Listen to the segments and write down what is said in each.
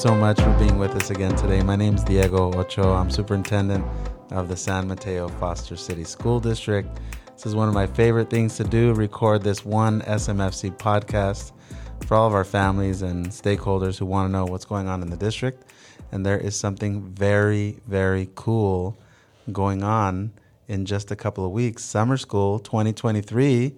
so much for being with us again today. My name is Diego Ochoa. I'm superintendent of the San Mateo Foster City School District. This is one of my favorite things to do record this one SMFC podcast for all of our families and stakeholders who want to know what's going on in the district. And there is something very, very cool going on in just a couple of weeks. Summer School 2023. You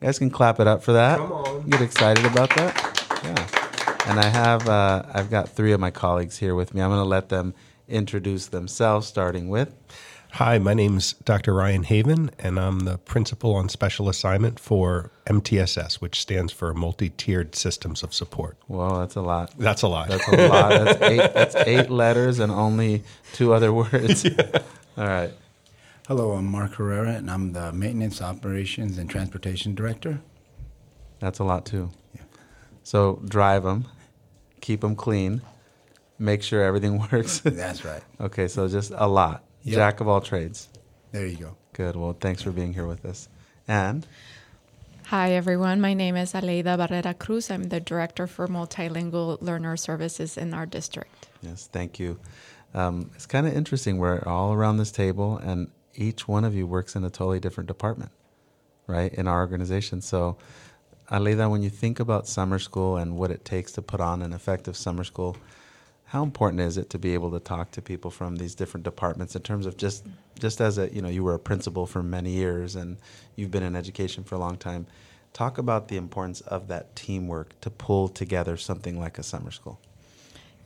guys can clap it up for that. Come on. Get excited about that. Yeah. And I have uh, I've got three of my colleagues here with me. I'm going to let them introduce themselves, starting with. Hi, my name's Dr. Ryan Haven, and I'm the principal on special assignment for MTSS, which stands for Multi Tiered Systems of Support. Well, that's a lot. That's a lot. That's a lot. That's eight. That's eight letters and only two other words. All right. Hello, I'm Mark Herrera, and I'm the Maintenance, Operations, and Transportation Director. That's a lot too. So drive them, keep them clean, make sure everything works. That's right. okay, so just a lot. Yep. Jack of all trades. There you go. Good. Well, thanks for being here with us. And Hi, everyone. My name is Aleyda Barrera Cruz. I'm the Director for Multilingual Learner Services in our district. yes, thank you. Um, it's kind of interesting. We're all around this table, and each one of you works in a totally different department, right, in our organization. So, Aleyda, when you think about summer school and what it takes to put on an effective summer school, how important is it to be able to talk to people from these different departments in terms of just just as a you know you were a principal for many years and you've been in education for a long time talk about the importance of that teamwork to pull together something like a summer school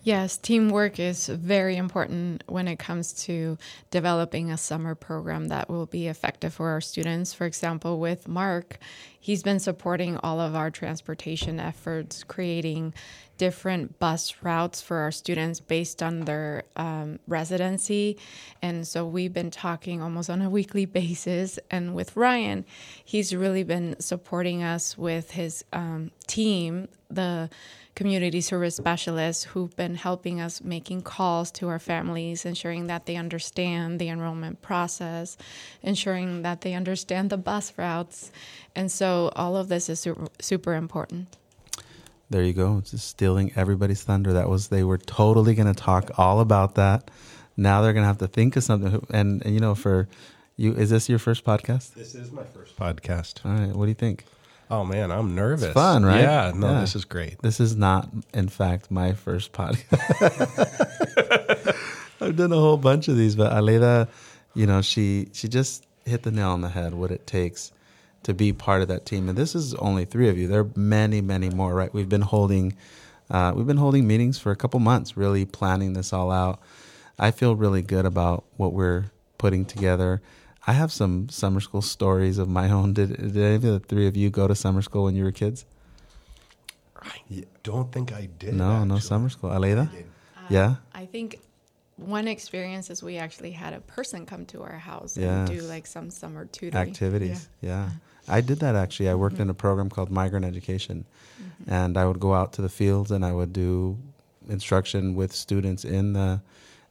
Yes, teamwork is very important when it comes to developing a summer program that will be effective for our students. For example, with Mark, he's been supporting all of our transportation efforts, creating different bus routes for our students based on their um, residency. And so we've been talking almost on a weekly basis. And with Ryan, he's really been supporting us with his um, team, the community service specialists who've been helping us making calls to our families, ensuring that they understand the enrollment process, ensuring that they understand the bus routes. And so all of this is super, super important. there you go just stealing everybody's thunder that was they were totally going to talk all about that now they're going to have to think of something and, and you know for you is this your first podcast This is my first podcast. all right what do you think Oh, man, I'm nervous. fun, right? Yeah, no, Yeah. this is great. This is not, in fact, my first podcast. I've done a whole bunch of these, but Aleyda, you know, she she just hit the nail on the head. What it takes to be part of that team, and this is only three of you. There are many, many more. Right? We've been holding uh, we've been holding meetings for a couple months, really planning this all out. I feel really good about what we're putting together. I have some summer school stories of my own. Did, did any of the three of you go to summer school when you were kids? I don't think I did. No, no summer school. Aleyda? Yeah? I think one experience is we actually had a person come to our house Yes. and do like some summer tutoring. Activities. Yeah. I did that actually. I worked in a program called Migrant Education. And I would go out to the fields and I would do instruction with students in the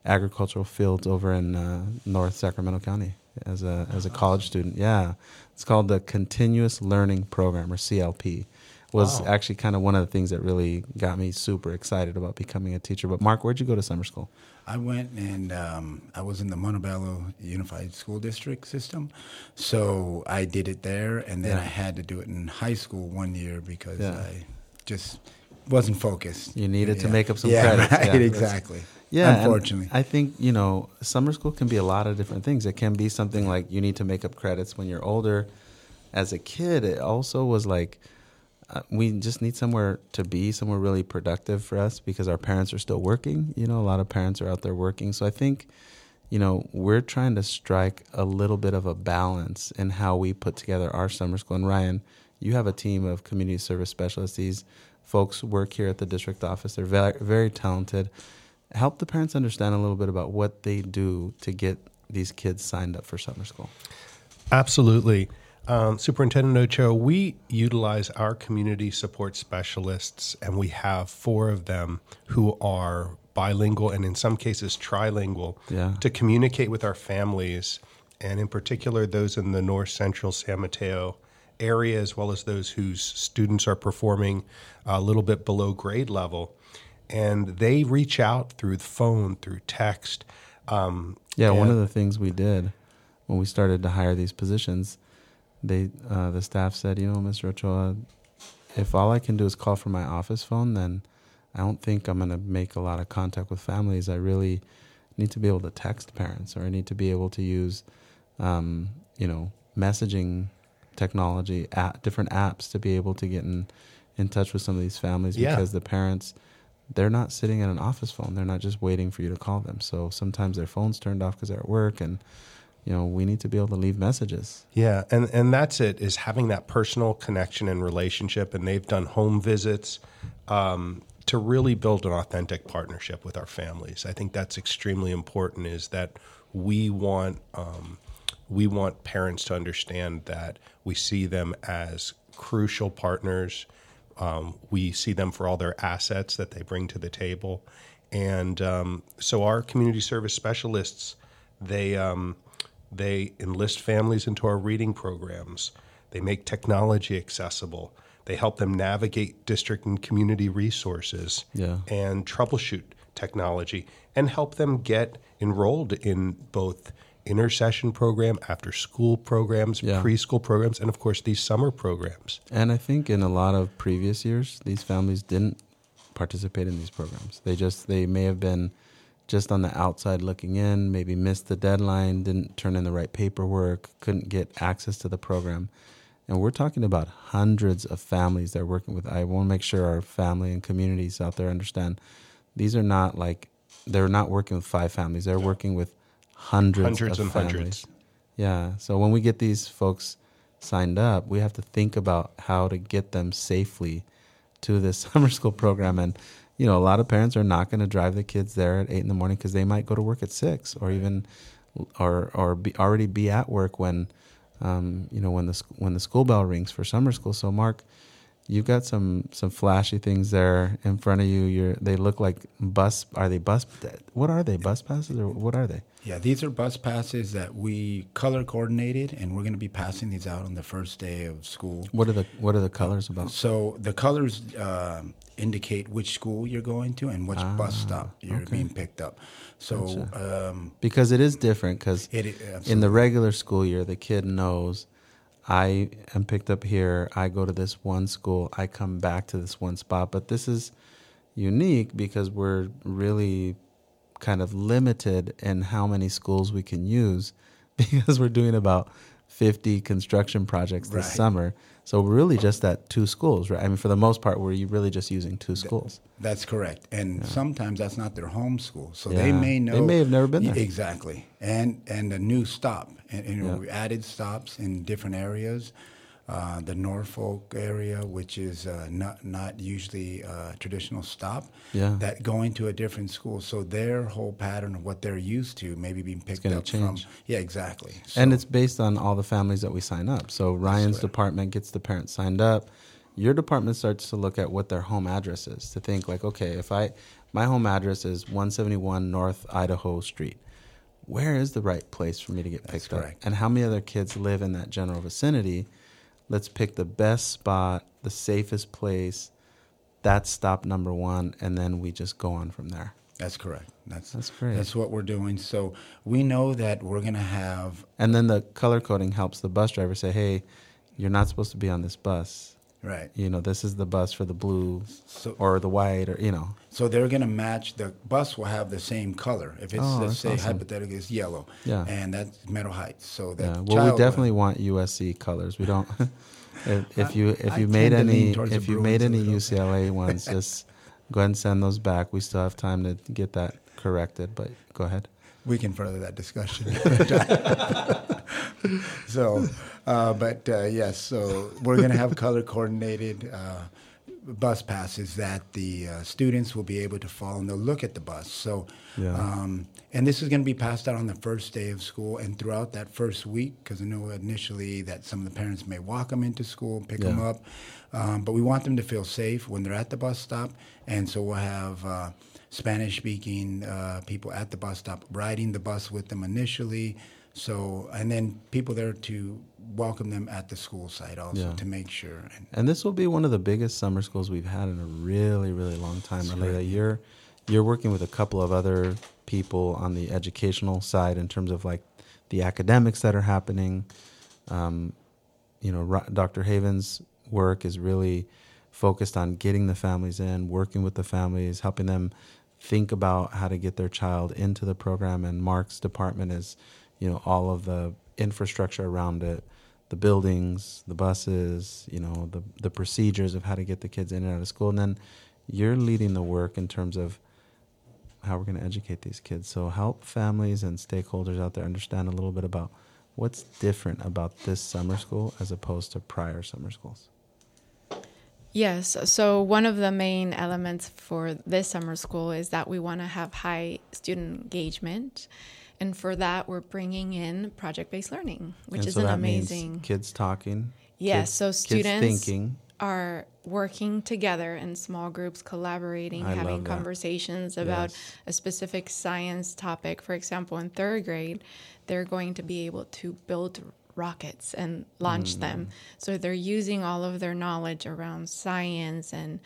agricultural fields over in uh, North Sacramento County as a as a college student. Yeah. It's called the Continuous Learning Program or CLP. Was Wow. actually kind of one of the things that really got me super excited about becoming a teacher. But Mark, where'd you go to summer school? I went and um, I was in the Montebello Unified School District system, so I did it there, and then Yeah. I had to do it in high school one year because Yeah. I just wasn't focused. You needed to make up some yeah, credits. Right, Yeah, exactly. Yeah, unfortunately. I think you know summer school can be a lot of different things. It can be something like you need to make up credits when you're older. As a kid, it also was like Uh, we just need somewhere to be, somewhere really productive for us because our parents are still working. You know, a lot of parents are out there working. So I think, you know, we're trying to strike a little bit of a balance in how we put together our summer school. And Ryan, you have a team of community service specialists. These folks work here at the district office. They're very, very talented. Help the parents understand a little bit about what they do to get these kids signed up for summer school. Absolutely. Um, Superintendent Ochoa, we utilize our community support specialists, and we have four of them who are bilingual and in some cases trilingual Yeah. to communicate with our families, and in particular those in the north central San Mateo area as well as those whose students are performing a little bit below grade level. And they reach out through the phone, through text. Um, Yeah, one of the things we did when we started to hire these positions, they uh, the staff said, you know, Mr. Ochoa, if all I can do is call from my office phone, then I don't think I'm going to make a lot of contact with families. I really need to be able to text parents, or I need to be able to use, um, you know, messaging technology, app, different apps to be able to get in in touch with some of these families Yeah. because the parents they're not sitting at an office phone. They're not just waiting for you to call them. So sometimes their phone's turned off because they're at work, and you know we need to be able to leave messages. Yeah, and and that's it is having that personal connection and relationship, and they've done home visits um, to really build an authentic partnership with our families. I think that's extremely important. Is that we want um, we want parents to understand that we see them as crucial partners. Um, we see them for all their assets that they bring to the table, and um, so our community service specialists they um, they enlist families into our reading programs. They make technology accessible. They help them navigate district and community resources Yeah. and troubleshoot technology and help them get enrolled in both intersession program, after school programs, Yeah. preschool programs, and of course these summer programs. And I think in a lot of previous years, these families didn't participate in these programs. They just they may have been just on the outside looking in, maybe missed the deadline, didn't turn in the right paperwork, couldn't get access to the program. And we're talking about hundreds of families that are working with. I want to make sure our family and communities out there understand these are not like they're not working with five families. They're working with hundreds, Hundreds of and families. hundreds. Yeah. So when we get these folks signed up, we have to think about how to get them safely to this summer school program. And, you know, a lot of parents are not going to drive the kids there at eight in the morning because they might go to work at six or even, or, or be already be at work when, um, you know, when the, when the school bell rings for summer school. So Mark, you've got some, some flashy things there in front of you. You're, they look like bus. Are they bus? What are they? Bus passes or what are they? Yeah, these are bus passes that we color coordinated, and we're going to be passing these out on the first day of school. What are the, what are the colors about? So the colors um indicate which school you're going to and which bus stop you're being picked up. So um, because it is different because in the regular school year the kid knows i am picked up here. I go to this one school. I come back to this one spot. But this is unique because we're really kind of limited in how many schools we can use because we're doing about 50 construction projects this Right. summer so really just at two schools right i mean for the most part we're really just using two schools That's correct. And sometimes that's not their home school. So they may know They may have never been there. Exactly. And and a new stop. And, and Yeah. we added stops in different areas. Uh, the Norfolk area, which is uh, not not usually a traditional stop, Yeah. that going to a different school. So their whole pattern of what they're used to, maybe being picked up change. from. Yeah, exactly. and it's based on all the families that we sign up. So Ryan's department gets the parents signed up. Your department starts to look at what their home address is to think like, okay, if I my home address is 171 North Idaho Street, where is the right place for me to get picked up? correct. And how many other kids live in that general vicinity? Let's pick the best spot, the safest place. That's stop number one, and then we just go on from there. That's correct. That's That's great. That's what we're doing. So we know that we're going to have And then the color coding helps the bus driver say, hey, you're not supposed to be on this bus. Right. you know, this is the bus for the blue So or the white or you know. So they're going to match. The bus will have the same color. If it's Oh, let's say awesome. hypothetically it's yellow, Yeah. and that's Meadow Heights. So that Yeah. Well, we will- definitely want USC colors. We don't. if, if you if I you made to lean any if you made any. UCLA ones, just go ahead and send those back. We still have time to get that corrected. But go ahead. We can further that discussion. so, uh, but uh, yes, so we're going to have color coordinated uh, bus passes that the uh, students will be able to follow and they'll look at the bus. So, Yeah. um, and this is going to be passed out on the first day of school and throughout that first week because I know initially that some of the parents may walk them into school, pick them up, um, but we want them to feel safe when they're at the bus stop, and so we'll have. Spanish speaking uh, people at the bus stop riding the bus with them initially So, and then people there to welcome them at the school site also Yeah. to make sure. And And this will be one of the biggest summer schools we've had in a really, really long time. Right. you're you're working with a couple of other people on the educational side in terms of like the academics that are happening. Um, you know, Dr. Haven's work is really focused on getting the families in, working with the families, helping them think about how to get their child into the program. And Mark's department is, you know, all of the infrastructure around it, the buildings, the buses, you know, the the procedures of how to get the kids in and out of school. And then you're leading the work in terms of how we're going to educate these kids. So help families and stakeholders out there understand a little bit about what's different about this summer school as opposed to prior summer schools. Yes. So one of the main elements for this summer school is that we want to have high student engagement. And for that, we're bringing in project based learning, which and is so an amazing. kids talking. Yes. kids- so students thinking. are working together in small groups, collaborating, I having conversations about Yes. a specific science topic. For example, in third grade, they're going to be able to build rockets and launch Mm. them. So they're using all of their knowledge around science and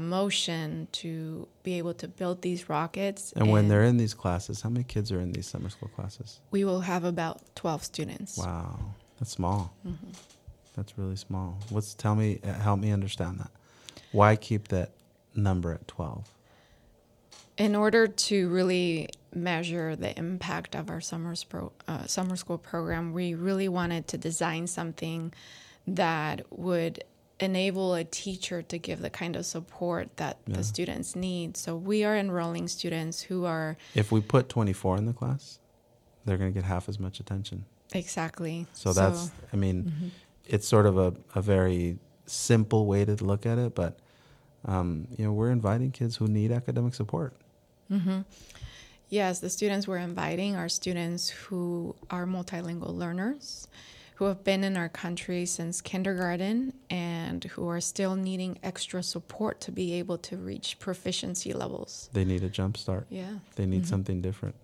motion to be able to build these rockets. And when they're in these classes, how many kids are in these summer school classes? we will have about 12 students. Wow, that's small. Mm-hmm. That's really small. What's tell me? Help me understand that. Why keep that number at twelve? In order to really measure the impact of our summer, pro, uh, summer school program, we really wanted to design something that would enable a teacher to give the kind of support that Yeah. the students need. So we are enrolling students who are If we put twenty four in the class, they're going to get half as much attention. exactly. So that's, I mean, Mhm. it's sort of a, a very simple way to look at it, but um, you know, we're inviting kids who need academic support. Hmm Yes, the students we're inviting are students who are multilingual learners, who have been in our country since kindergarten and who are still needing extra support to be able to reach proficiency levels. They need a jump start. Yeah. They need Mhm. something different.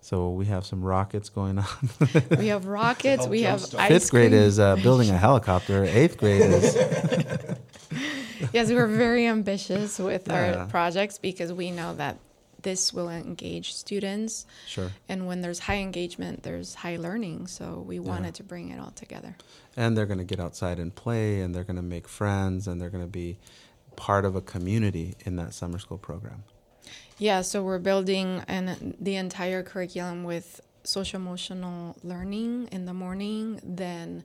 So we have some rockets going on. We have rockets, we have ice Fifth grade cream. is uh, building a helicopter. Eighth grade is yes, we're very ambitious with Yeah. our projects because we know that this will engage students. sure. And when there's high engagement, there's high learning. So we wanted to bring it all together. and they're going to get outside and play and they're going to make friends and they're going to be part of a community in that summer school program Yeah, so we're building an, the entire curriculum with social emotional learning in the morning, then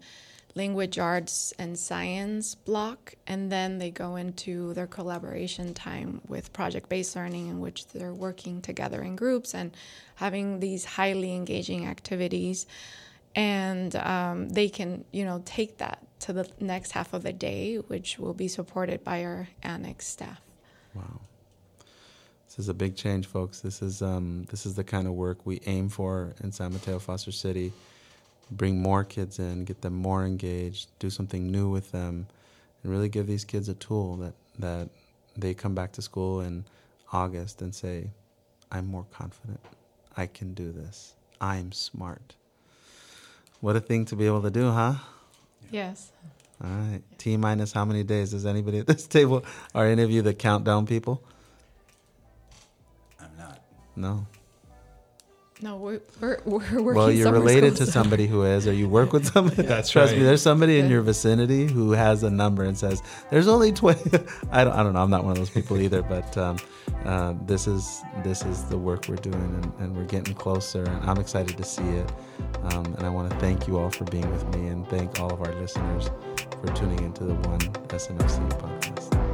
language arts and science block, and then they go into their collaboration time with project based learning, in which they're working together in groups and having these highly engaging activities. And um, they can, you know, take that to the next half of the day, which will be supported by our annex staff. wow this is a big change folks this is um, this is the kind of work we aim for in san mateo foster city bring more kids in get them more engaged do something new with them and really give these kids a tool that that they come back to school in august and say i'm more confident i can do this i'm smart what a thing to be able to do huh Yes. All right. T minus how many days? Does anybody at this table are any of you the countdown people? I'm not. No. No, we're we're, we're working. Well, you're related to somebody who is, or you work with somebody. That's Trust me, there's somebody in your vicinity who has a number and says, "There's only 20." I don't. I don't know. I'm not one of those people either. But um, uh, this is this is the work we're doing, and, and we're getting closer. And I'm excited to see it. Um, and I want to thank you all for being with me, and thank all of our listeners for tuning into the One SMFC podcast.